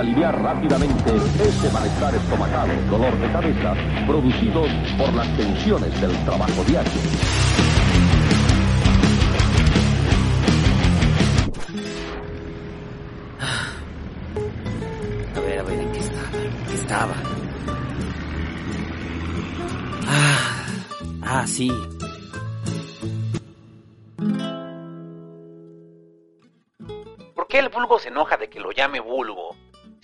aliviar rápidamente ese malestar estomacal, dolor de cabeza, producidos por las tensiones del trabajo diario. A ver, a ver, ¿en qué estaba? ¿En qué estaba? Ah, ah, sí. ¿Por qué el vulgo se enoja de que lo llame vulgo?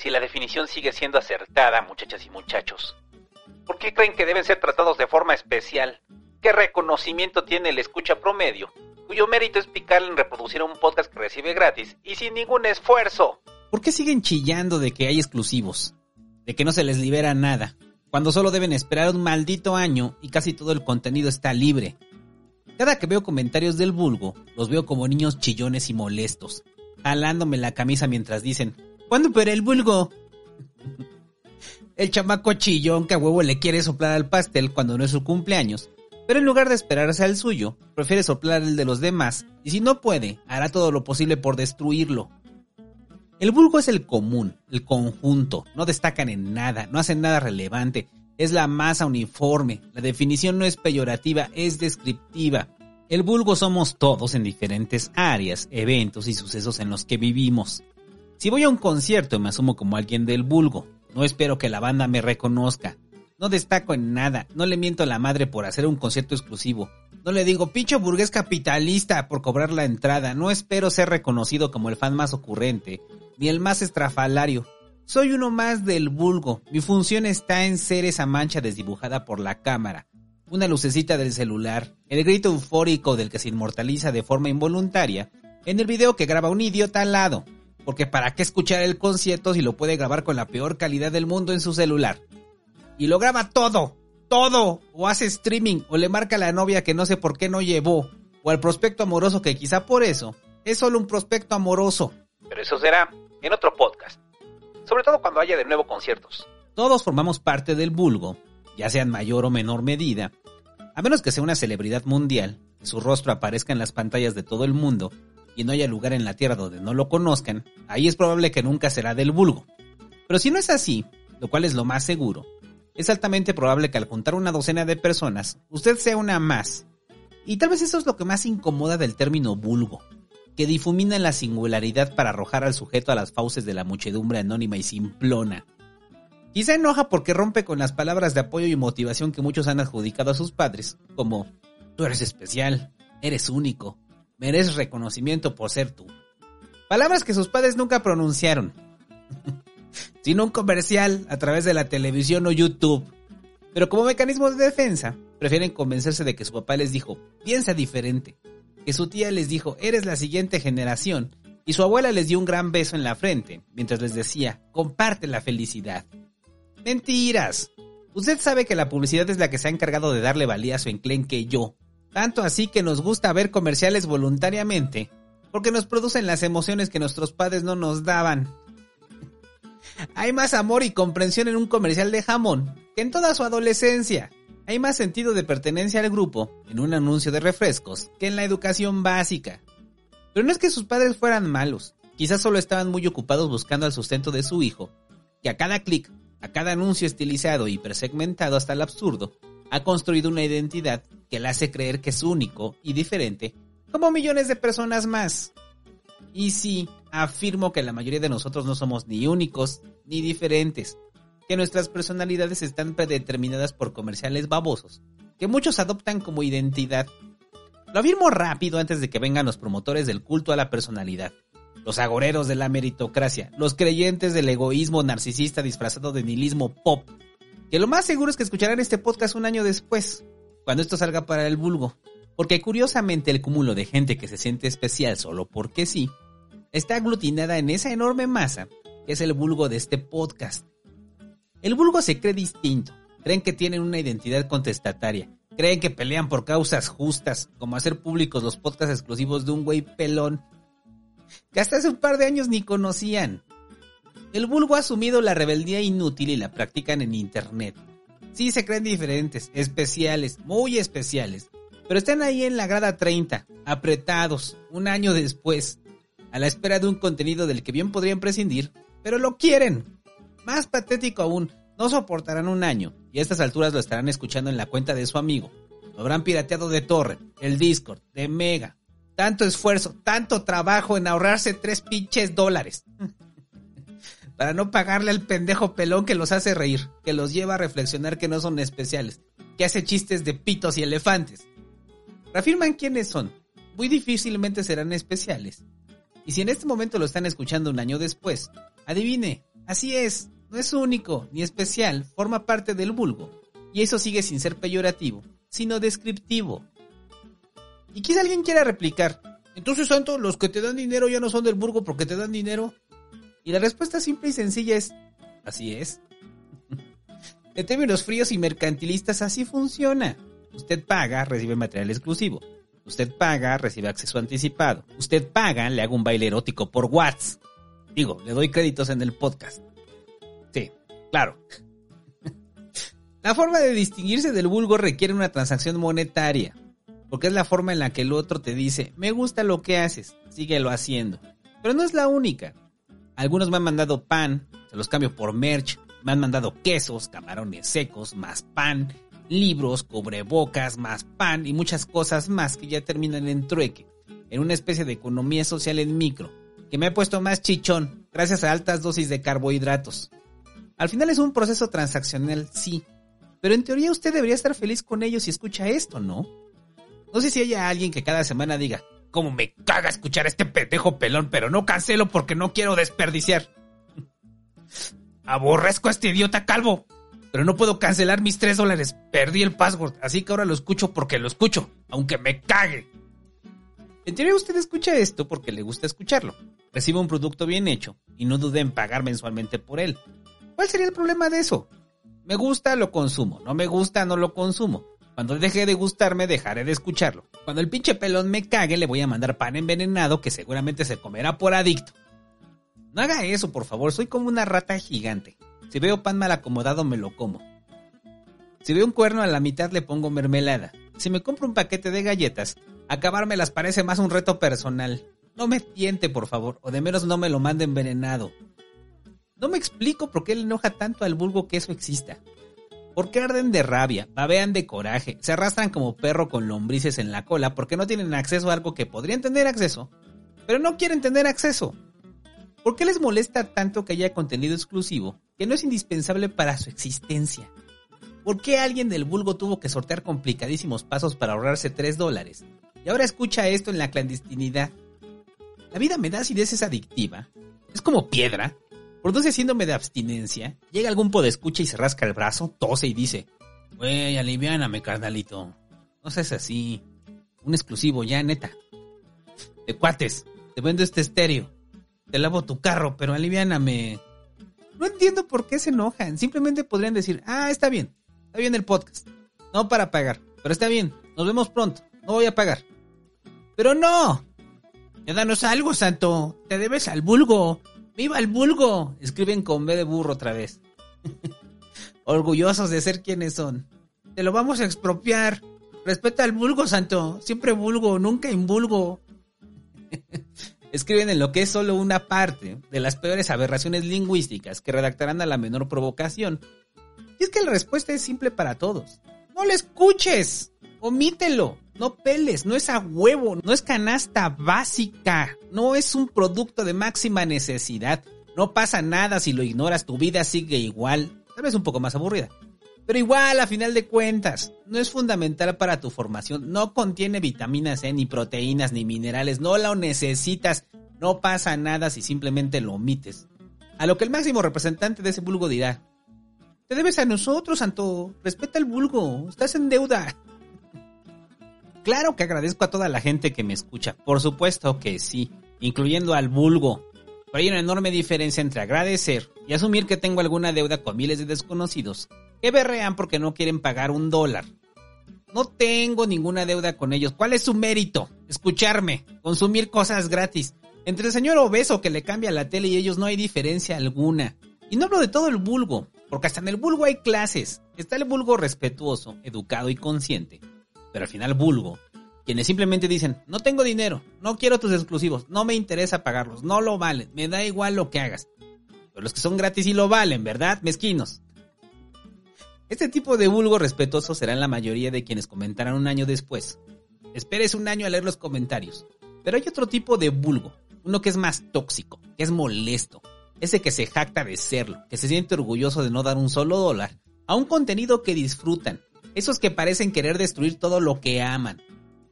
Si la definición sigue siendo acertada, muchachas y muchachos. ¿Por qué creen que deben ser tratados de forma especial? ¿Qué reconocimiento tiene el escucha promedio, cuyo mérito es picarle en reproducir un podcast que recibe gratis y sin ningún esfuerzo? ¿Por qué siguen chillando de que hay exclusivos? De que no se les libera nada, cuando solo deben esperar un maldito año y casi todo el contenido está libre. Cada que veo comentarios del vulgo, los veo como niños chillones y molestos, jalándome la camisa mientras dicen, ¿cuándo pero el vulgo? el chamaco chillón que a huevo le quiere soplar al pastel cuando no es su cumpleaños, pero en lugar de esperarse al suyo, prefiere soplar el de los demás y si no puede, hará todo lo posible por destruirlo. El vulgo es el común, el conjunto, no destacan en nada, no hacen nada relevante, es la masa uniforme, la definición no es peyorativa, es descriptiva. El vulgo somos todos en diferentes áreas, eventos y sucesos en los que vivimos. Si voy a un concierto me asumo como alguien del vulgo, no espero que la banda me reconozca, no destaco en nada, no le miento a la madre por hacer un concierto exclusivo. No le digo pincho burgués capitalista por cobrar la entrada. No espero ser reconocido como el fan más ocurrente, ni el más estrafalario. Soy uno más del vulgo. Mi función está en ser esa mancha desdibujada por la cámara. Una lucecita del celular, el grito eufórico del que se inmortaliza de forma involuntaria en el video que graba un idiota al lado. Porque para qué escuchar el concierto si lo puede grabar con la peor calidad del mundo en su celular y lo graba todo, todo, o hace streaming, o le marca a la novia que no sé por qué no llevó, o al prospecto amoroso que quizá por eso es solo un prospecto amoroso. Pero eso será en otro podcast, sobre todo cuando haya de nuevo conciertos. Todos formamos parte del vulgo, ya sea en mayor o menor medida, a menos que sea una celebridad mundial, su rostro aparezca en las pantallas de todo el mundo y no haya lugar en la tierra donde no lo conozcan, ahí es probable que nunca será del vulgo. Pero si no es así, lo cual es lo más seguro, es altamente probable que al juntar una docena de personas, usted sea una más. Y tal vez eso es lo que más incomoda del término vulgo, que difumina la singularidad para arrojar al sujeto a las fauces de la muchedumbre anónima y simplona. Quizá enoja porque rompe con las palabras de apoyo y motivación que muchos han adjudicado a sus padres, como tú eres especial, eres único, mereces reconocimiento por ser tú. Palabras que sus padres nunca pronunciaron. sino un comercial a través de la televisión o YouTube. Pero como mecanismo de defensa, prefieren convencerse de que su papá les dijo, piensa diferente, que su tía les dijo, eres la siguiente generación, y su abuela les dio un gran beso en la frente, mientras les decía, comparte la felicidad. Mentiras. Usted sabe que la publicidad es la que se ha encargado de darle valía a su enclenque yo. Tanto así que nos gusta ver comerciales voluntariamente, porque nos producen las emociones que nuestros padres no nos daban. Hay más amor y comprensión en un comercial de jamón que en toda su adolescencia. Hay más sentido de pertenencia al grupo en un anuncio de refrescos que en la educación básica. Pero no es que sus padres fueran malos, quizás solo estaban muy ocupados buscando el sustento de su hijo, que a cada clic, a cada anuncio estilizado y persegmentado hasta el absurdo, ha construido una identidad que le hace creer que es único y diferente, como millones de personas más. Y sí, afirmo que la mayoría de nosotros no somos ni únicos ni diferentes, que nuestras personalidades están predeterminadas por comerciales babosos, que muchos adoptan como identidad. Lo afirmo rápido antes de que vengan los promotores del culto a la personalidad, los agoreros de la meritocracia, los creyentes del egoísmo narcisista disfrazado de nihilismo pop, que lo más seguro es que escucharán este podcast un año después, cuando esto salga para el vulgo, porque curiosamente el cúmulo de gente que se siente especial solo porque sí, está aglutinada en esa enorme masa que es el vulgo de este podcast. El vulgo se cree distinto, creen que tienen una identidad contestataria, creen que pelean por causas justas, como hacer públicos los podcasts exclusivos de un güey pelón, que hasta hace un par de años ni conocían. El vulgo ha asumido la rebeldía inútil y la practican en internet. Sí se creen diferentes, especiales, muy especiales, pero están ahí en la grada 30, apretados, un año después, a la espera de un contenido del que bien podrían prescindir, pero lo quieren. Más patético aún, no soportarán un año y a estas alturas lo estarán escuchando en la cuenta de su amigo. Lo habrán pirateado de Torre, el Discord, de Mega. Tanto esfuerzo, tanto trabajo en ahorrarse tres pinches dólares. Para no pagarle al pendejo pelón que los hace reír, que los lleva a reflexionar que no son especiales, que hace chistes de pitos y elefantes. Reafirman quiénes son. Muy difícilmente serán especiales. Y si en este momento lo están escuchando un año después, adivine, así es, no es único ni especial, forma parte del vulgo. Y eso sigue sin ser peyorativo, sino descriptivo. Y quizá alguien quiera replicar, entonces Santo, los que te dan dinero ya no son del vulgo porque te dan dinero. Y la respuesta simple y sencilla es, así es. en términos fríos y mercantilistas así funciona. Usted paga, recibe material exclusivo. Usted paga, recibe acceso anticipado. Usted paga, le hago un baile erótico por WhatsApp. Digo, le doy créditos en el podcast. Sí, claro. La forma de distinguirse del vulgo requiere una transacción monetaria, porque es la forma en la que el otro te dice, me gusta lo que haces, síguelo haciendo. Pero no es la única. Algunos me han mandado pan, se los cambio por merch, me han mandado quesos, camarones secos, más pan, libros, cubrebocas, más pan y muchas cosas más que ya terminan en trueque, en una especie de economía social en micro, que me ha puesto más chichón gracias a altas dosis de carbohidratos. Al final es un proceso transaccional, sí, pero en teoría usted debería estar feliz con ellos si escucha esto, ¿no? No sé si haya alguien que cada semana diga, como me caga escuchar a este pendejo pelón, pero no cancelo porque no quiero desperdiciar. Aborrezco a este idiota calvo pero no puedo cancelar mis 3 dólares. Perdí el password, así que ahora lo escucho porque lo escucho, aunque me cague. En teoría usted escucha esto porque le gusta escucharlo. Recibe un producto bien hecho y no dude en pagar mensualmente por él. ¿Cuál sería el problema de eso? Me gusta, lo consumo. No me gusta, no lo consumo. Cuando deje de gustarme, dejaré de escuclarlo. Cuando el pinche pelón me cague, le voy a mandar pan envenenado que seguramente se comerá por adicto. No haga eso, por favor. Soy como una rata gigante. Si veo pan mal acomodado, me lo como. Si veo un cuerno a la mitad, le pongo mermelada. Si me compro un paquete de galletas, acabármelas parece más un reto personal. No me tiente, por favor, o de menos no me lo mande envenenado. No me explico por qué le enoja tanto al vulgo que eso exista. ¿Por qué arden de rabia, babean de coraje, se arrastran como perro con lombrices en la cola porque no tienen acceso a algo que podrían tener acceso, pero no quieren tener acceso? ¿Por qué les molesta tanto que haya contenido exclusivo que no es indispensable para su existencia? ¿Por qué alguien del vulgo tuvo que sortear complicadísimos pasos para ahorrarse 3 dólares? Y ahora escucha esto en la clandestinidad. La vida me da acidez es adictiva. Es como piedra. Produce síndrome de abstinencia. Llega algún podescucha y se rasca el brazo, tose y dice, Güey, aliviáname, carnalito. No seas así. Un exclusivo ya, neta. De cuates, te vendo este estéreo te lavo tu carro, pero aliviáname. No entiendo por qué se enojan. Simplemente podrían decir, ah, está bien, está bien el podcast. No para pagar, pero está bien, nos vemos pronto, no voy a pagar. Pero no. Ya danos algo, santo. Te debes al vulgo. ¡Viva el vulgo! Escriben con B de burro otra vez. Orgullosos de ser quienes son. Te lo vamos a expropiar. Respeta al vulgo, santo. Siempre vulgo, nunca invulgo. escriben en lo que es solo una parte de las peores aberraciones lingüísticas que redactarán a la menor provocación. Y es que la respuesta es simple para todos. No le escuches, omítelo, no peles, no es a huevo, no es canasta básica, no es un producto de máxima necesidad. No pasa nada si lo ignoras, tu vida sigue igual, tal vez un poco más aburrida. Pero igual, a final de cuentas, no es fundamental para tu formación, no contiene vitaminas C, ni proteínas, ni minerales, no lo necesitas, no pasa nada si simplemente lo omites. A lo que el máximo representante de ese vulgo dirá, te debes a nosotros, Santo, respeta el vulgo, estás en deuda. Claro que agradezco a toda la gente que me escucha, por supuesto que sí, incluyendo al vulgo. Pero hay una enorme diferencia entre agradecer y asumir que tengo alguna deuda con miles de desconocidos que berrean porque no quieren pagar un dólar. No tengo ninguna deuda con ellos. ¿Cuál es su mérito? Escucharme, consumir cosas gratis. Entre el señor obeso que le cambia la tele y ellos no hay diferencia alguna. Y no hablo de todo el vulgo, porque hasta en el vulgo hay clases. Está el vulgo respetuoso, educado y consciente. Pero al final vulgo, quienes simplemente dicen, no tengo dinero, no quiero tus exclusivos, no me interesa pagarlos, no lo vale, me da igual lo que hagas. Pero los que son gratis sí lo valen, ¿verdad? Mezquinos. Este tipo de vulgo respetuoso serán la mayoría de quienes comentarán un año después. Esperes un año a leer los comentarios. Pero hay otro tipo de vulgo, uno que es más tóxico, que es molesto, ese que se jacta de serlo, que se siente orgulloso de no dar un solo dólar a un contenido que disfrutan, esos que parecen querer destruir todo lo que aman,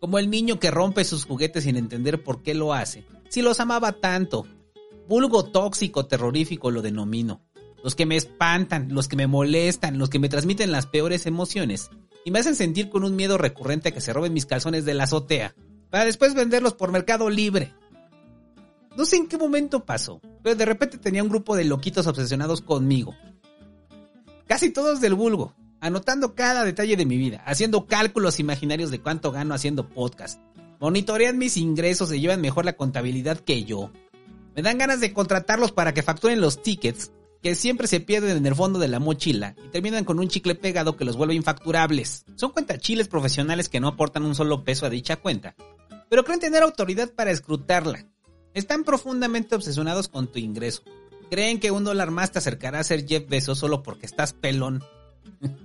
como el niño que rompe sus juguetes sin entender por qué lo hace, si los amaba tanto. Vulgo tóxico, terrorífico lo denomino. Los que me espantan, los que me molestan, los que me transmiten las peores emociones y me hacen sentir con un miedo recurrente a que se roben mis calzones de la azotea, para después venderlos por mercado libre. No sé en qué momento pasó, pero de repente tenía un grupo de loquitos obsesionados conmigo. Casi todos del vulgo, anotando cada detalle de mi vida, haciendo cálculos imaginarios de cuánto gano haciendo podcast. Monitorean mis ingresos y llevan mejor la contabilidad que yo. Me dan ganas de contratarlos para que facturen los tickets que siempre se pierden en el fondo de la mochila y terminan con un chicle pegado que los vuelve infacturables. Son cuentachiles profesionales que no aportan un solo peso a dicha cuenta, pero creen tener autoridad para escrutarla. Están profundamente obsesionados con tu ingreso. Creen que un dólar más te acercará a ser Jeff Bezos solo porque estás pelón.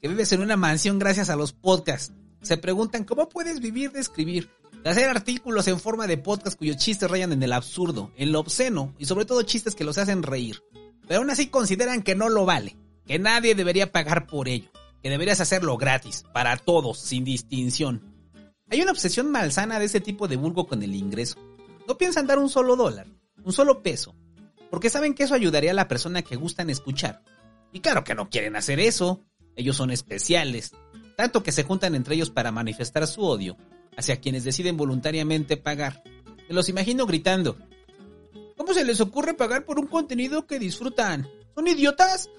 que vives en una mansión gracias a los podcasts. Se preguntan cómo puedes vivir de escribir, de hacer artículos en forma de podcast cuyos chistes rayan en el absurdo, en lo obsceno y sobre todo chistes que los hacen reír pero aún así consideran que no lo vale, que nadie debería pagar por ello, que deberías hacerlo gratis, para todos, sin distinción. Hay una obsesión malsana de ese tipo de vulgo con el ingreso. No piensan dar un solo dólar, un solo peso, porque saben que eso ayudaría a la persona que gustan escuchar. Y claro que no quieren hacer eso, ellos son especiales, tanto que se juntan entre ellos para manifestar su odio hacia quienes deciden voluntariamente pagar. Me los imagino gritando, ¿Cómo se les ocurre pagar por un contenido que disfrutan? ¿Son idiotas?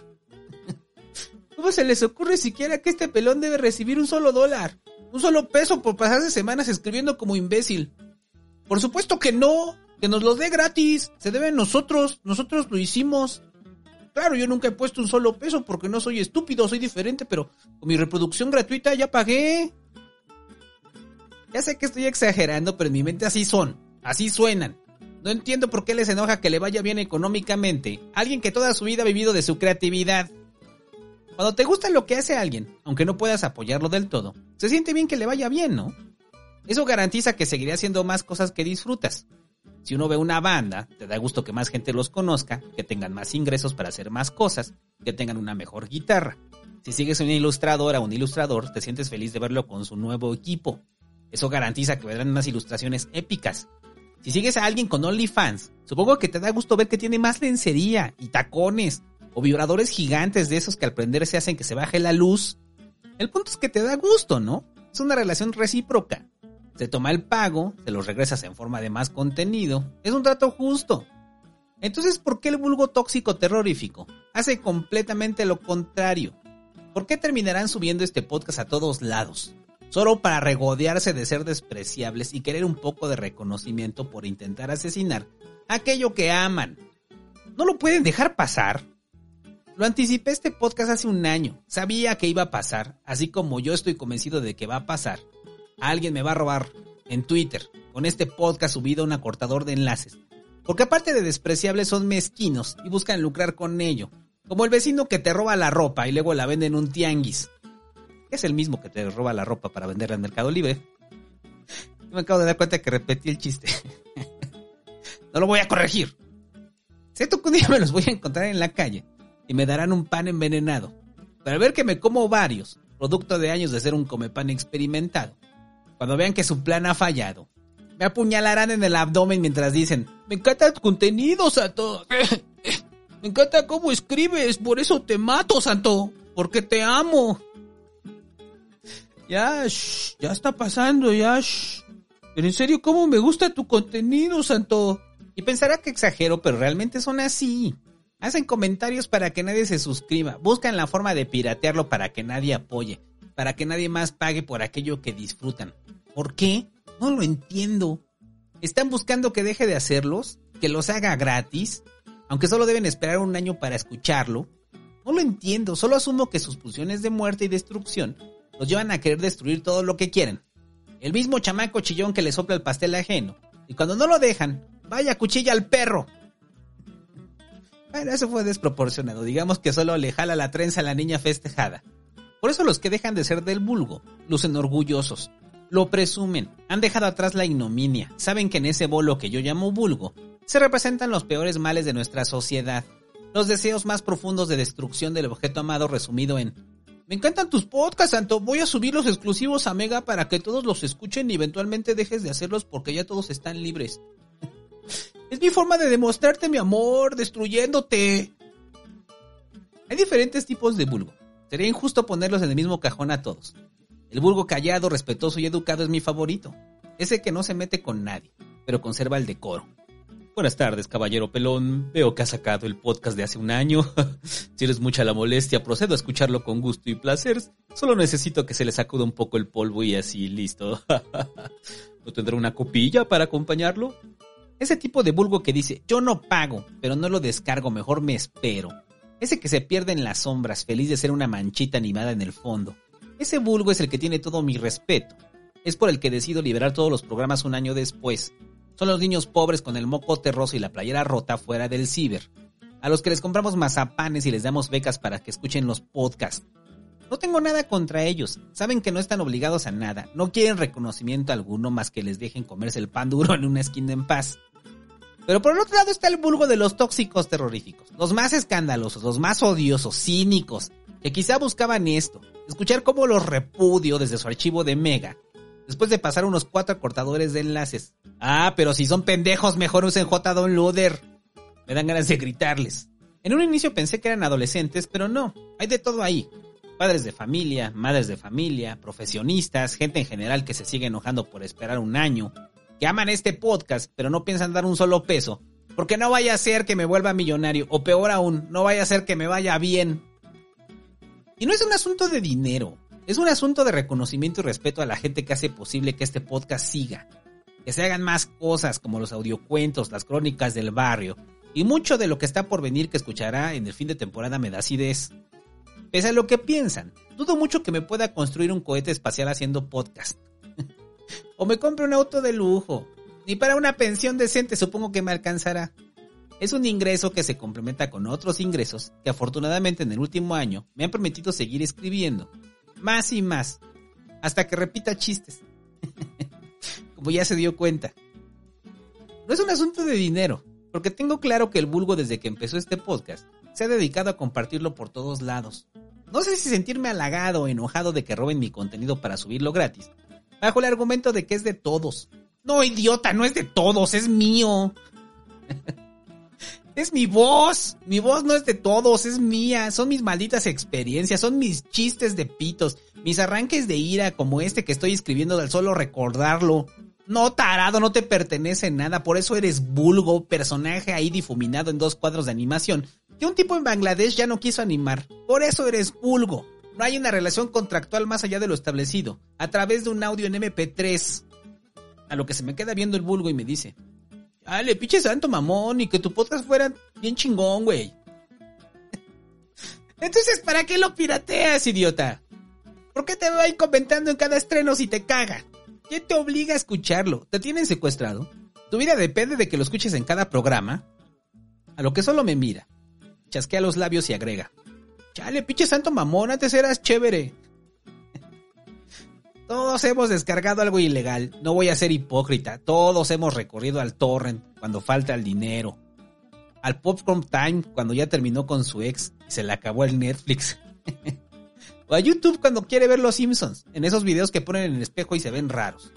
¿Cómo se les ocurre siquiera que este pelón debe recibir un solo dólar? Un solo peso por pasarse semanas escribiendo como imbécil. Por supuesto que no, que nos lo dé gratis. Se debe a nosotros, nosotros lo hicimos. Claro, yo nunca he puesto un solo peso porque no soy estúpido, soy diferente, pero con mi reproducción gratuita ya pagué. Ya sé que estoy exagerando, pero en mi mente así son, así suenan. No entiendo por qué les enoja que le vaya bien económicamente alguien que toda su vida ha vivido de su creatividad. Cuando te gusta lo que hace alguien, aunque no puedas apoyarlo del todo, se siente bien que le vaya bien, ¿no? Eso garantiza que seguiré haciendo más cosas que disfrutas. Si uno ve una banda, te da gusto que más gente los conozca, que tengan más ingresos para hacer más cosas, que tengan una mejor guitarra. Si sigues una ilustradora o un ilustrador, te sientes feliz de verlo con su nuevo equipo. Eso garantiza que vendrán unas ilustraciones épicas, si sigues a alguien con OnlyFans, supongo que te da gusto ver que tiene más lencería y tacones o vibradores gigantes de esos que al prender se hacen que se baje la luz. El punto es que te da gusto, ¿no? Es una relación recíproca. Se toma el pago, te lo regresas en forma de más contenido. Es un trato justo. Entonces, ¿por qué el vulgo tóxico terrorífico hace completamente lo contrario? ¿Por qué terminarán subiendo este podcast a todos lados? solo para regodearse de ser despreciables y querer un poco de reconocimiento por intentar asesinar aquello que aman. ¿No lo pueden dejar pasar? Lo anticipé este podcast hace un año, sabía que iba a pasar, así como yo estoy convencido de que va a pasar. Alguien me va a robar en Twitter con este podcast subido a un acortador de enlaces. Porque aparte de despreciables son mezquinos y buscan lucrar con ello. Como el vecino que te roba la ropa y luego la vende en un tianguis es el mismo que te roba la ropa para venderla en Mercado Libre. Me acabo de dar cuenta que repetí el chiste. no lo voy a corregir. Siento que un día me los voy a encontrar en la calle y me darán un pan envenenado. Para ver que me como varios, producto de años de ser un comepan experimentado. Cuando vean que su plan ha fallado, me apuñalarán en el abdomen mientras dicen, me encanta tu contenido, Santo. Me encanta cómo escribes, por eso te mato, Santo. Porque te amo. Ya, ya está pasando, ya. Pero en serio, ¿cómo me gusta tu contenido, Santo? Y pensará que exagero, pero realmente son así. Hacen comentarios para que nadie se suscriba. Buscan la forma de piratearlo para que nadie apoye. Para que nadie más pague por aquello que disfrutan. ¿Por qué? No lo entiendo. ¿Están buscando que deje de hacerlos? ¿Que los haga gratis? Aunque solo deben esperar un año para escucharlo. No lo entiendo. Solo asumo que sus pulsiones de muerte y destrucción los llevan a querer destruir todo lo que quieren. El mismo chamaco chillón que le sopla el pastel ajeno. Y cuando no lo dejan, vaya cuchilla al perro. Bueno, eso fue desproporcionado. Digamos que solo le jala la trenza a la niña festejada. Por eso los que dejan de ser del vulgo lucen orgullosos. Lo presumen, han dejado atrás la ignominia, saben que en ese bolo que yo llamo vulgo se representan los peores males de nuestra sociedad, los deseos más profundos de destrucción del objeto amado resumido en Me encantan tus podcasts, Santo, voy a subir los exclusivos a Mega para que todos los escuchen y eventualmente dejes de hacerlos porque ya todos están libres. es mi forma de demostrarte mi amor, destruyéndote. Hay diferentes tipos de vulgo. Sería injusto ponerlos en el mismo cajón a todos. El vulgo callado, respetuoso y educado es mi favorito. Ese que no se mete con nadie, pero conserva el decoro. Buenas tardes, caballero pelón. Veo que ha sacado el podcast de hace un año. si eres mucha la molestia, procedo a escucharlo con gusto y placer. Solo necesito que se le sacude un poco el polvo y así, listo. ¿No tendrá una copilla para acompañarlo? Ese tipo de vulgo que dice, yo no pago, pero no lo descargo, mejor me espero. Ese que se pierde en las sombras, feliz de ser una manchita animada en el fondo. Ese vulgo es el que tiene todo mi respeto. Es por el que decido liberar todos los programas un año después. Son los niños pobres con el moco terroso y la playera rota fuera del ciber. A los que les compramos mazapanes y les damos becas para que escuchen los podcasts. No tengo nada contra ellos. Saben que no están obligados a nada. No quieren reconocimiento alguno más que les dejen comerse el pan duro en una esquina en paz. Pero por el otro lado está el vulgo de los tóxicos terroríficos. Los más escandalosos, los más odiosos, cínicos, que quizá buscaban esto, escuchar cómo los repudio desde su archivo de Mega, después de pasar unos cuatro acortadores de enlaces. Ah, pero si son pendejos, mejor usen JDownloader. Me dan ganas de gritarles. En un inicio pensé que eran adolescentes, pero no, hay de todo ahí. Padres de familia, madres de familia, profesionistas, gente en general que se sigue enojando por esperar un año, que aman este podcast, pero no piensan dar un solo peso, porque no vaya a ser que me vuelva millonario, o peor aún, no vaya a ser que me vaya bien y no es un asunto de dinero, es un asunto de reconocimiento y respeto a la gente que hace posible que este podcast siga. Que se hagan más cosas como los audiocuentos, las crónicas del barrio y mucho de lo que está por venir que escuchará en el fin de temporada me da acidez. Pese a lo que piensan, dudo mucho que me pueda construir un cohete espacial haciendo podcast. O me compre un auto de lujo. Ni para una pensión decente supongo que me alcanzará. Es un ingreso que se complementa con otros ingresos que afortunadamente en el último año me han permitido seguir escribiendo. Más y más. Hasta que repita chistes. Como ya se dio cuenta. No es un asunto de dinero, porque tengo claro que el vulgo desde que empezó este podcast se ha dedicado a compartirlo por todos lados. No sé si sentirme halagado o enojado de que roben mi contenido para subirlo gratis, bajo el argumento de que es de todos. No, idiota, no es de todos, es mío. Es mi voz. Mi voz no es de todos, es mía. Son mis malditas experiencias, son mis chistes de pitos, mis arranques de ira como este que estoy escribiendo al solo recordarlo. No, tarado, no te pertenece nada, por eso eres vulgo, personaje ahí difuminado en dos cuadros de animación, que un tipo en Bangladesh ya no quiso animar. Por eso eres vulgo. No hay una relación contractual más allá de lo establecido, a través de un audio en MP3. A lo que se me queda viendo el vulgo y me dice, Dale, pinche santo mamón, y que tu podcast fuera bien chingón, güey. Entonces, ¿para qué lo pirateas, idiota? ¿Por qué te va a comentando en cada estreno si te caga? ¿Quién te obliga a escucharlo? ¿Te tienen secuestrado? ¿Tu vida depende de que lo escuches en cada programa? A lo que solo me mira. Chasquea los labios y agrega. Chale, pinche santo mamón, antes eras chévere. Todos hemos descargado algo ilegal, no voy a ser hipócrita, todos hemos recorrido al torrent cuando falta el dinero, al Popcorn Time cuando ya terminó con su ex y se le acabó el Netflix, o a YouTube cuando quiere ver los Simpsons, en esos videos que ponen en el espejo y se ven raros.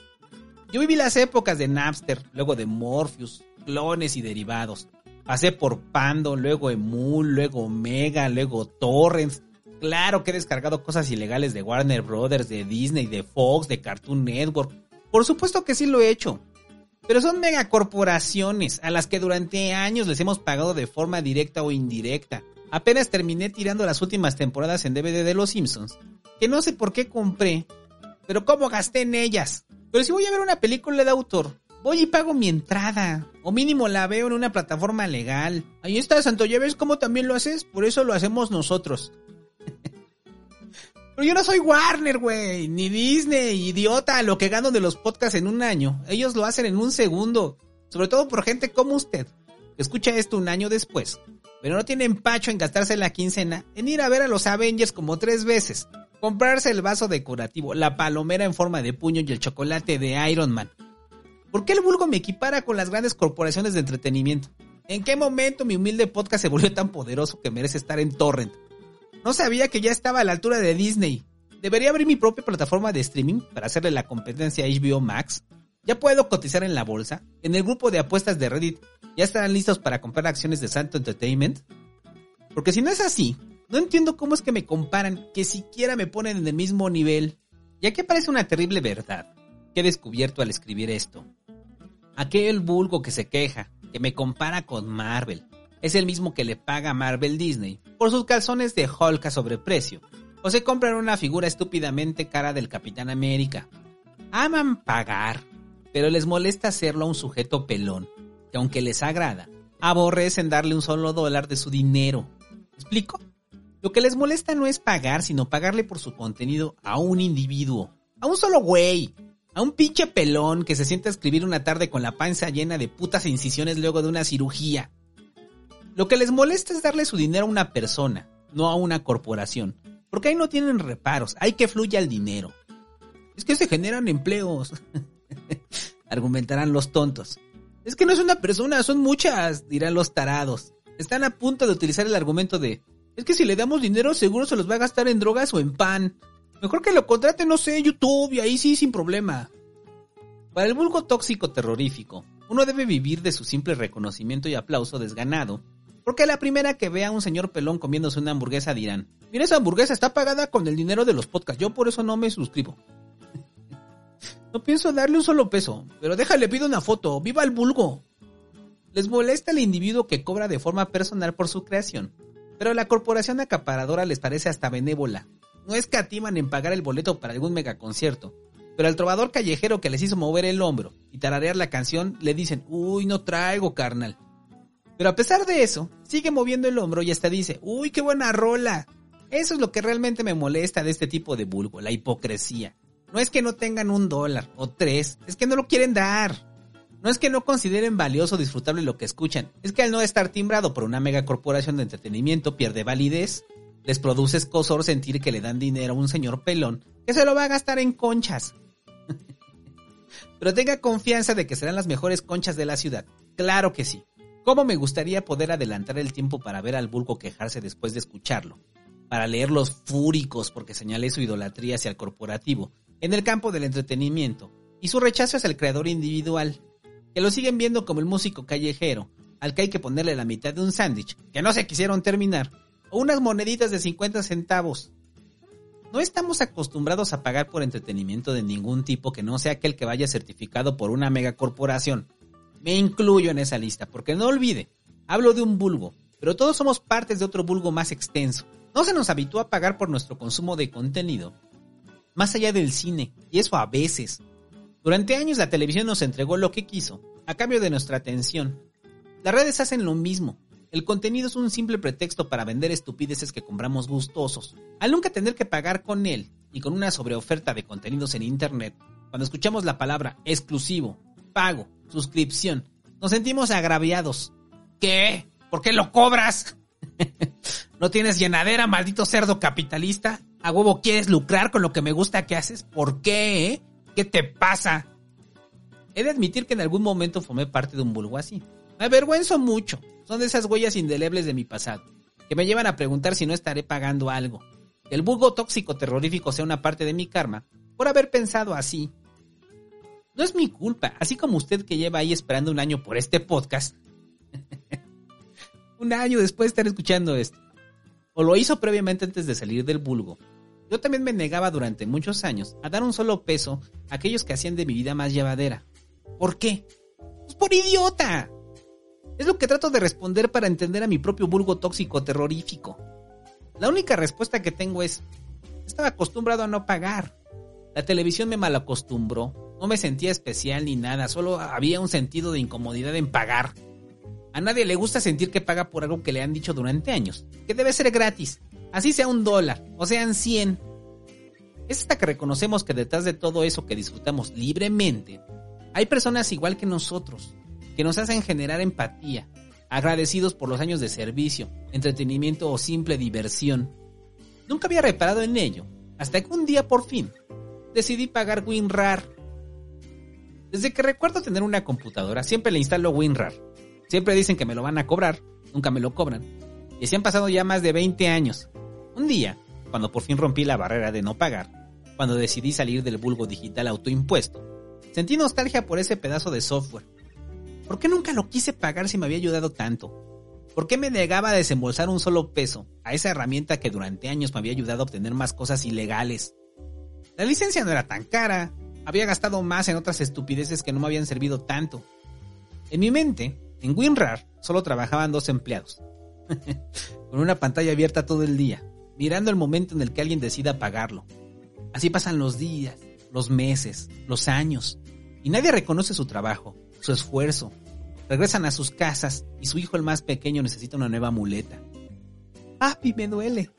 Yo viví las épocas de Napster, luego de Morpheus, clones y derivados. Pasé por Pando, luego Emul, luego Mega, luego Torrents, Claro que he descargado cosas ilegales de Warner Brothers, de Disney, de Fox, de Cartoon Network. Por supuesto que sí lo he hecho. Pero son megacorporaciones a las que durante años les hemos pagado de forma directa o indirecta. Apenas terminé tirando las últimas temporadas en DVD de Los Simpsons, que no sé por qué compré, pero cómo gasté en ellas. Pero si voy a ver una película de autor, voy y pago mi entrada. O mínimo la veo en una plataforma legal. Ahí está, Santo, ¿ya ves cómo también lo haces? Por eso lo hacemos nosotros. Pero yo no soy Warner, güey, ni Disney, idiota, lo que gano de los podcasts en un año. Ellos lo hacen en un segundo. Sobre todo por gente como usted, que escucha esto un año después. pero no tiene empacho en gastarse la quincena en ir a ver a los Avengers como tres veces, comprarse el vaso decorativo, la palomera en forma de puño y el chocolate de Iron Man. ¿Por qué el vulgo me equipara con las grandes corporaciones de entretenimiento? ¿En qué momento mi humilde podcast se volvió tan poderoso que merece estar en torrent? No sabía que ya estaba a la altura de Disney. Debería abrir mi propia plataforma de streaming para hacerle la competencia a HBO Max. Ya puedo cotizar en la bolsa. En el grupo de apuestas de Reddit ya estarán listos para comprar acciones de Santo Entertainment. Porque si no es así, no entiendo cómo es que me comparan, que siquiera me ponen en el mismo nivel. Ya que parece una terrible verdad que he descubierto al escribir esto. Aquel vulgo que se queja, que me compara con Marvel, es el mismo que le paga a Marvel Disney por sus calzones de Hulk a sobreprecio, o se compran una figura estúpidamente cara del Capitán América. Aman pagar, pero les molesta hacerlo a un sujeto pelón, que aunque les agrada, aborrecen darle un solo dólar de su dinero. explico? Lo que les molesta no es pagar, sino pagarle por su contenido a un individuo, a un solo güey, a un pinche pelón que se sienta a escribir una tarde con la panza llena de putas incisiones luego de una cirugía. Lo que les molesta es darle su dinero a una persona, no a una corporación. Porque ahí no tienen reparos, hay que fluya el dinero. Es que se generan empleos. Argumentarán los tontos. Es que no es una persona, son muchas, dirán los tarados. Están a punto de utilizar el argumento de, es que si le damos dinero seguro se los va a gastar en drogas o en pan. Mejor que lo contrate, no sé, YouTube y ahí sí sin problema. Para el vulgo tóxico terrorífico, uno debe vivir de su simple reconocimiento y aplauso desganado, porque a la primera que vea a un señor pelón comiéndose una hamburguesa dirán, mira esa hamburguesa está pagada con el dinero de los podcasts, yo por eso no me suscribo. no pienso darle un solo peso, pero déjale pido una foto, viva el vulgo. Les molesta el individuo que cobra de forma personal por su creación, pero la corporación acaparadora les parece hasta benévola, no escatiman en pagar el boleto para algún megaconcierto. Pero al trovador callejero que les hizo mover el hombro y tararear la canción, le dicen, uy, no traigo, carnal. Pero a pesar de eso, sigue moviendo el hombro y hasta dice, uy, qué buena rola. Eso es lo que realmente me molesta de este tipo de vulgo, la hipocresía. No es que no tengan un dólar o tres, es que no lo quieren dar. No es que no consideren valioso o disfrutable lo que escuchan, es que al no estar timbrado por una megacorporación de entretenimiento pierde validez les produce escosor sentir que le dan dinero a un señor pelón que se lo va a gastar en conchas. Pero tenga confianza de que serán las mejores conchas de la ciudad. Claro que sí. ¿Cómo me gustaría poder adelantar el tiempo para ver al vulgo quejarse después de escucharlo? Para leer los fúricos porque señalé su idolatría hacia el corporativo en el campo del entretenimiento y su rechazo hacia el creador individual, que lo siguen viendo como el músico callejero, al que hay que ponerle la mitad de un sándwich, que no se quisieron terminar, o unas moneditas de 50 centavos. No estamos acostumbrados a pagar por entretenimiento de ningún tipo que no sea aquel que vaya certificado por una megacorporación. Me incluyo en esa lista, porque no olvide, hablo de un vulgo, pero todos somos partes de otro vulgo más extenso. No se nos habitúa a pagar por nuestro consumo de contenido, más allá del cine, y eso a veces. Durante años la televisión nos entregó lo que quiso, a cambio de nuestra atención. Las redes hacen lo mismo, el contenido es un simple pretexto para vender estupideces que compramos gustosos. Al nunca tener que pagar con él y con una sobreoferta de contenidos en Internet, cuando escuchamos la palabra exclusivo, pago, suscripción, nos sentimos agraviados. ¿Qué? ¿Por qué lo cobras? ¿No tienes llenadera, maldito cerdo capitalista? ¿A huevo quieres lucrar con lo que me gusta que haces? ¿Por qué? ¿Qué te pasa? He de admitir que en algún momento formé parte de un vulgo así. Me avergüenzo mucho, son de esas huellas indelebles de mi pasado, que me llevan a preguntar si no estaré pagando algo. Que el vulgo tóxico terrorífico sea una parte de mi karma por haber pensado así. No es mi culpa, así como usted que lleva ahí esperando un año por este podcast. un año después de estar escuchando esto. O lo hizo previamente antes de salir del vulgo. Yo también me negaba durante muchos años a dar un solo peso a aquellos que hacían de mi vida más llevadera. ¿Por qué? Pues por idiota. Es lo que trato de responder para entender a mi propio vulgo tóxico terrorífico. La única respuesta que tengo es, estaba acostumbrado a no pagar. La televisión me malacostumbró, no me sentía especial ni nada, solo había un sentido de incomodidad en pagar. A nadie le gusta sentir que paga por algo que le han dicho durante años, que debe ser gratis, así sea un dólar, o sean 100. Es hasta que reconocemos que detrás de todo eso que disfrutamos libremente, hay personas igual que nosotros, que nos hacen generar empatía, agradecidos por los años de servicio, entretenimiento o simple diversión. Nunca había reparado en ello, hasta que un día por fin decidí pagar WinRAR. Desde que recuerdo tener una computadora, siempre le instalo WinRAR. Siempre dicen que me lo van a cobrar, nunca me lo cobran. Y se han pasado ya más de 20 años. Un día, cuando por fin rompí la barrera de no pagar, cuando decidí salir del vulgo digital autoimpuesto, sentí nostalgia por ese pedazo de software. ¿Por qué nunca lo quise pagar si me había ayudado tanto? ¿Por qué me negaba a desembolsar un solo peso a esa herramienta que durante años me había ayudado a obtener más cosas ilegales? La licencia no era tan cara, había gastado más en otras estupideces que no me habían servido tanto. En mi mente, en WinRAR solo trabajaban dos empleados, con una pantalla abierta todo el día, mirando el momento en el que alguien decida pagarlo. Así pasan los días, los meses, los años, y nadie reconoce su trabajo, su esfuerzo, Regresan a sus casas y su hijo el más pequeño necesita una nueva muleta. Papi, me duele.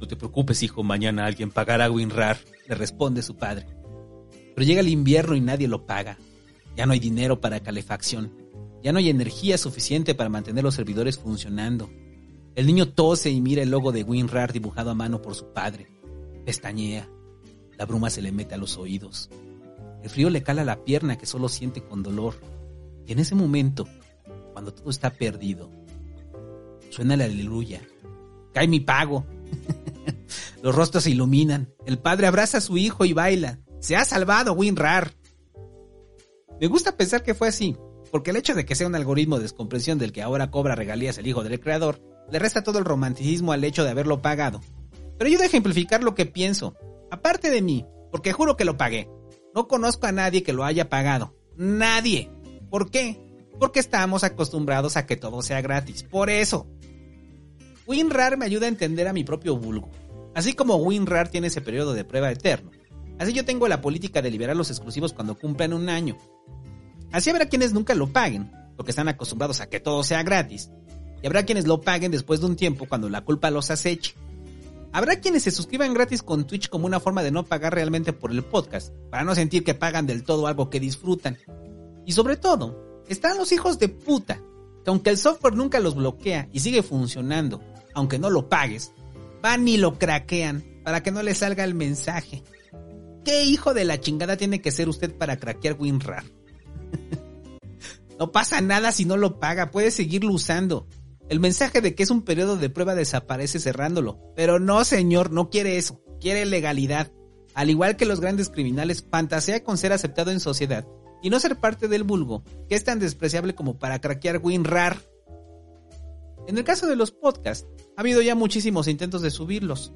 No te preocupes, hijo, mañana alguien pagará WinRAR, le responde su padre. Pero llega el invierno y nadie lo paga. Ya no hay dinero para calefacción. Ya no hay energía suficiente para mantener los servidores funcionando. El niño tose y mira el logo de WinRAR dibujado a mano por su padre. Pestañea. La bruma se le mete a los oídos. El frío le cala la pierna que solo siente con dolor. Y en ese momento, cuando todo está perdido, suena la aleluya. Cae mi pago. Los rostros se iluminan. El padre abraza a su hijo y baila. Se ha salvado, WinRAR. Me gusta pensar que fue así, porque el hecho de que sea un algoritmo de descompresión del que ahora cobra regalías el hijo del creador, le resta todo el romanticismo al hecho de haberlo pagado. Pero ayuda a ejemplificar lo que pienso, aparte de mí, porque juro que lo pagué. No conozco a nadie que lo haya pagado. Nadie. ¿Por qué? Porque estamos acostumbrados a que todo sea gratis. Por eso. WinRAR me ayuda a entender a mi propio vulgo. Así como WinRAR tiene ese periodo de prueba eterno. Así yo tengo la política de liberar los exclusivos cuando cumplan un año. Así habrá quienes nunca lo paguen, porque están acostumbrados a que todo sea gratis. Y habrá quienes lo paguen después de un tiempo cuando la culpa los aceche. Habrá quienes se suscriban gratis con Twitch como una forma de no pagar realmente por el podcast, para no sentir que pagan del todo algo que disfrutan. Y sobre todo, están los hijos de puta, que aunque el software nunca los bloquea y sigue funcionando, aunque no lo pagues, van y lo craquean para que no le salga el mensaje. ¿Qué hijo de la chingada tiene que ser usted para craquear WinRAR? no pasa nada si no lo paga, puede seguirlo usando. El mensaje de que es un periodo de prueba desaparece cerrándolo. Pero no, señor, no quiere eso. Quiere legalidad. Al igual que los grandes criminales, fantasea con ser aceptado en sociedad y no ser parte del vulgo, que es tan despreciable como para craquear WinRAR. En el caso de los podcasts, ha habido ya muchísimos intentos de subirlos.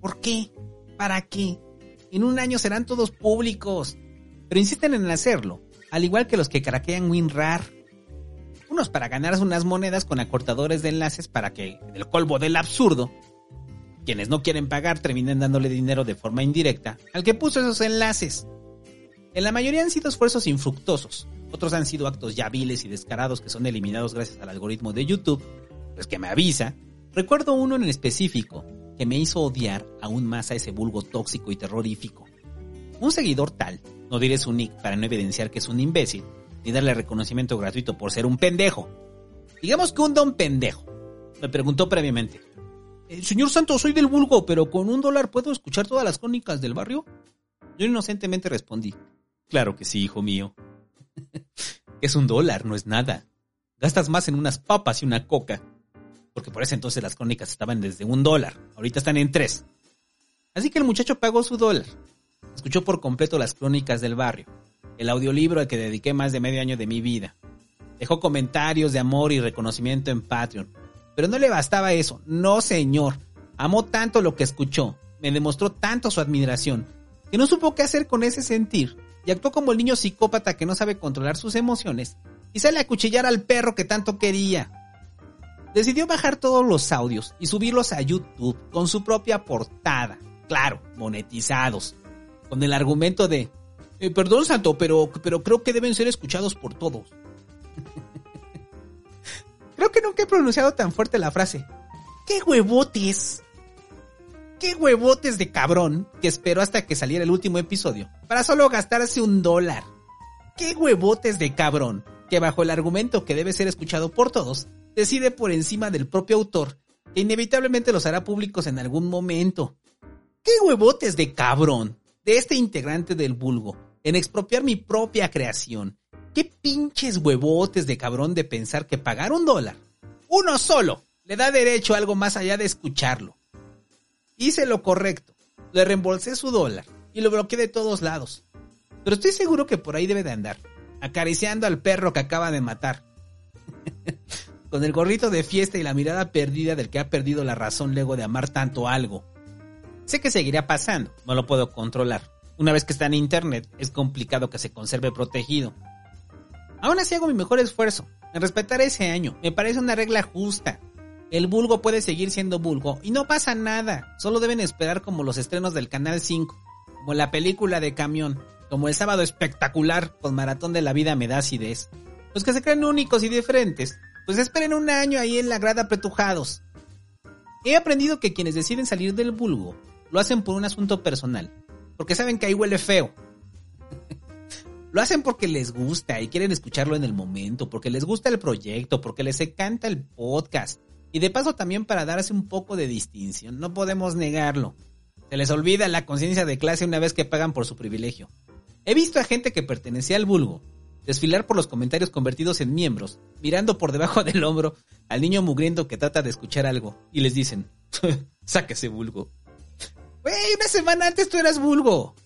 ¿Por qué? ¿Para qué? En un año serán todos públicos. Pero insisten en hacerlo, al igual que los que craquean WinRAR unos para ganarse unas monedas con acortadores de enlaces para que, en el colmo del absurdo, quienes no quieren pagar terminen dándole dinero de forma indirecta al que puso esos enlaces. En la mayoría han sido esfuerzos infructuosos, otros han sido actos ya viles y descarados que son eliminados gracias al algoritmo de YouTube, pues que me avisa. Recuerdo uno en específico que me hizo odiar aún más a ese vulgo tóxico y terrorífico. Un seguidor tal, no diré su nick para no evidenciar que es un imbécil, ni darle reconocimiento gratuito por ser un pendejo. Digamos que un don pendejo. Me preguntó previamente. Eh, señor Santos, soy del vulgo, pero con un dólar puedo escuchar todas las crónicas del barrio. Yo inocentemente respondí. Claro que sí, hijo mío. es un dólar, no es nada. Gastas más en unas papas y una coca. Porque por ese entonces las crónicas estaban desde un dólar. Ahorita están en tres. Así que el muchacho pagó su dólar. Escuchó por completo las crónicas del barrio el audiolibro al que dediqué más de medio año de mi vida. Dejó comentarios de amor y reconocimiento en Patreon. Pero no le bastaba eso, no señor. Amó tanto lo que escuchó, me demostró tanto su admiración, que no supo qué hacer con ese sentir, y actuó como el niño psicópata que no sabe controlar sus emociones, y sale a cuchillar al perro que tanto quería. Decidió bajar todos los audios y subirlos a YouTube con su propia portada, claro, monetizados, con el argumento de eh, perdón, Santo, pero, pero creo que deben ser escuchados por todos. creo que nunca he pronunciado tan fuerte la frase. ¡Qué huevotes! ¡Qué huevotes de cabrón! Que esperó hasta que saliera el último episodio para solo gastarse un dólar. ¡Qué huevotes de cabrón! que bajo el argumento que debe ser escuchado por todos, decide por encima del propio autor, que inevitablemente los hará públicos en algún momento. ¿Qué huevotes de cabrón de este integrante del vulgo en expropiar mi propia creación? ¿Qué pinches huevotes de cabrón de pensar que pagar un dólar, uno solo, le da derecho a algo más allá de escucharlo? Hice lo correcto, le reembolsé su dólar y lo bloqueé de todos lados. Pero estoy seguro que por ahí debe de andar, acariciando al perro que acaba de matar. Con el gorrito de fiesta y la mirada perdida del que ha perdido la razón luego de amar tanto algo. Sé que seguirá pasando, no lo puedo controlar. Una vez que está en internet, es complicado que se conserve protegido. Aún así hago mi mejor esfuerzo en respetar ese año. Me parece una regla justa. El vulgo puede seguir siendo vulgo y no pasa nada. Solo deben esperar como los estrenos del Canal 5, como la película de camión, como el sábado espectacular con Maratón de la Vida me da acidez. Los que se creen únicos y diferentes, pues esperen un año ahí en la grada apretujados. He aprendido que quienes deciden salir del vulgo lo hacen por un asunto personal, porque saben que ahí huele feo. lo hacen porque les gusta y quieren escucharlo en el momento, porque les gusta el proyecto, porque les encanta el podcast. Y de paso también para darse un poco de distinción, no podemos negarlo. Se les olvida la conciencia de clase una vez que pagan por su privilegio. He visto a gente que pertenecía al vulgo desfilar por los comentarios convertidos en miembros, mirando por debajo del hombro al niño mugriento que trata de escuchar algo, y les dicen, sáquese vulgo. Wey, una semana antes tú eras vulgo.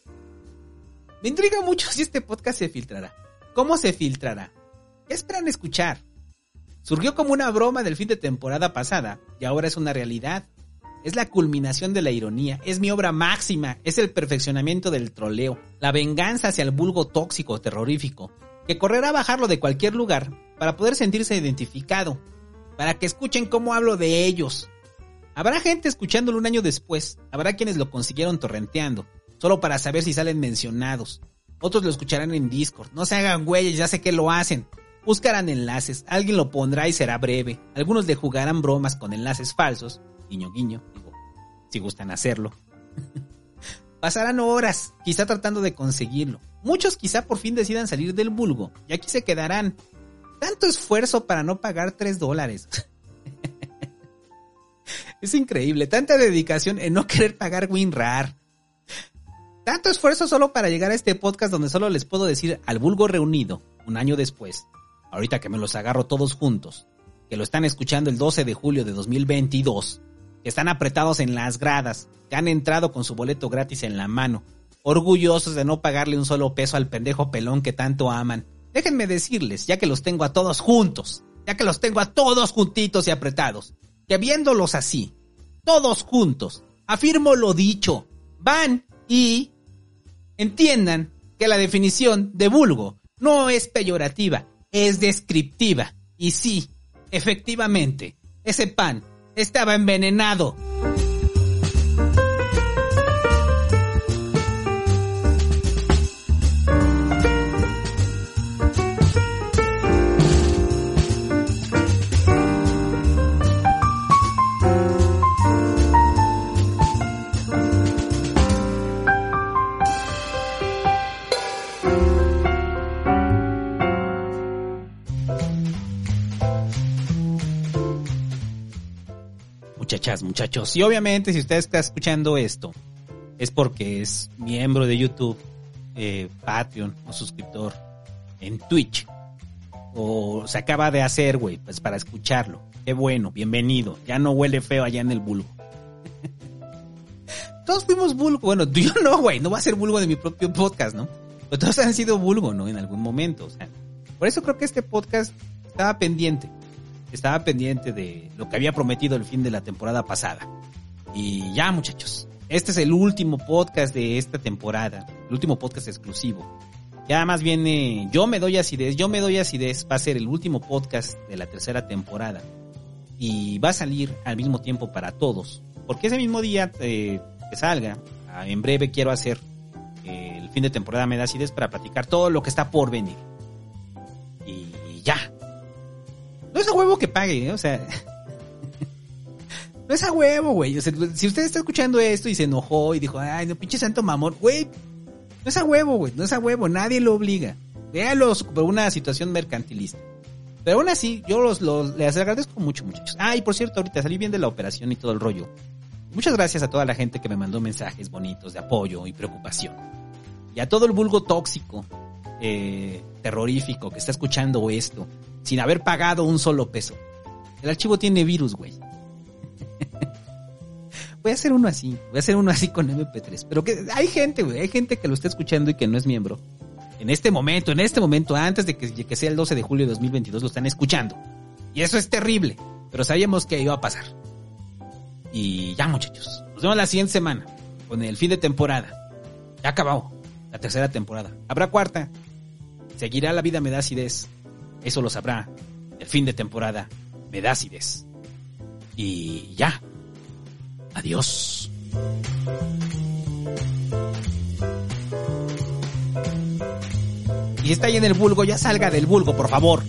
Me intriga mucho si este podcast se filtrará. ¿Cómo se filtrará? ¿Qué esperan escuchar? Surgió como una broma del fin de temporada pasada y ahora es una realidad. Es la culminación de la ironía, es mi obra máxima, es el perfeccionamiento del troleo, la venganza hacia el vulgo tóxico, terrorífico, que correrá a bajarlo de cualquier lugar para poder sentirse identificado, para que escuchen cómo hablo de ellos. Habrá gente escuchándolo un año después, habrá quienes lo consiguieron torrenteando, solo para saber si salen mencionados. Otros lo escucharán en Discord, no se hagan güeyes, ya sé que lo hacen. Buscarán enlaces, alguien lo pondrá y será breve. Algunos le jugarán bromas con enlaces falsos, guiño guiño, digo, si gustan hacerlo. Pasarán horas, quizá tratando de conseguirlo. Muchos quizá por fin decidan salir del vulgo y aquí se quedarán. Tanto esfuerzo para no pagar 3 dólares. es increíble, tanta dedicación en no querer pagar WinRAR. Tanto esfuerzo solo para llegar a este podcast donde solo les puedo decir al vulgo reunido, un año después, ahorita que me los agarro todos juntos, que lo están escuchando el 12 de julio de 2022, que están apretados en las gradas, que han entrado con su boleto gratis en la mano, orgullosos de no pagarle un solo peso al pendejo pelón que tanto aman. Déjenme decirles, ya que los tengo a todos juntos, ya que los tengo a todos juntitos y apretados, que viéndolos así, todos juntos, afirmo lo dicho, van y entiendan que la definición de vulgo no es peyorativa, es descriptiva. Y sí, efectivamente, ese pan estaba envenenado. Muchachas, muchachos. Y obviamente, si usted está escuchando esto, es porque es miembro de YouTube, eh, Patreon o suscriptor en Twitch. O se acaba de hacer, güey, pues para escucharlo. Qué bueno, bienvenido. Ya no huele feo allá en el bulbo. todos fuimos vulgo. Bueno, yo no, güey, no va a ser vulgo de mi propio podcast, ¿no? Pero todos han sido vulgo, ¿no? En algún momento. Por eso creo que este podcast estaba pendiente estaba pendiente de lo que había prometido el fin de la temporada pasada. Y ya muchachos, este es el último podcast de esta temporada, el último podcast exclusivo. Ya más viene, yo me doy acidez, yo me doy acidez, va a ser el último podcast de la tercera temporada. Y va a salir al mismo tiempo para todos. Porque ese mismo día eh, que salga, ah, en breve quiero hacer eh, el fin de temporada me da acidez para platicar todo lo que está por venir. Y ya, no es a huevo que pague, ¿eh? o sea. no es a huevo, güey. si usted está escuchando esto y se enojó y dijo, ay, no, pinche santo mamón, güey. No es a huevo, güey. No es a huevo. Nadie lo obliga. Véalos por una situación mercantilista. Pero aún así, yo los, los, les agradezco mucho, muchachos. Ah, y por cierto, ahorita salí bien de la operación y todo el rollo. Muchas gracias a toda la gente que me mandó mensajes bonitos de apoyo y preocupación. Y a todo el vulgo tóxico, eh, terrorífico, que está escuchando esto, sin haber pagado un solo peso. El archivo tiene virus, güey. voy a hacer uno así, voy a hacer uno así con MP3. Pero que hay gente, güey, hay gente que lo está escuchando y que no es miembro en este momento, en este momento, antes de que, sea el 12 de julio de 2022, lo están escuchando. Y eso es terrible, pero sabíamos que iba a pasar. Y ya muchachos, nos vemos la siguiente semana con el fin de temporada. Ya acabó la tercera temporada. Habrá cuarta. Seguirá la vida me da acidez. Eso lo sabrá. El fin de temporada me da acidez. Y ya. Adiós. Si está ahí en el vulgo, ya salga del vulgo, por favor.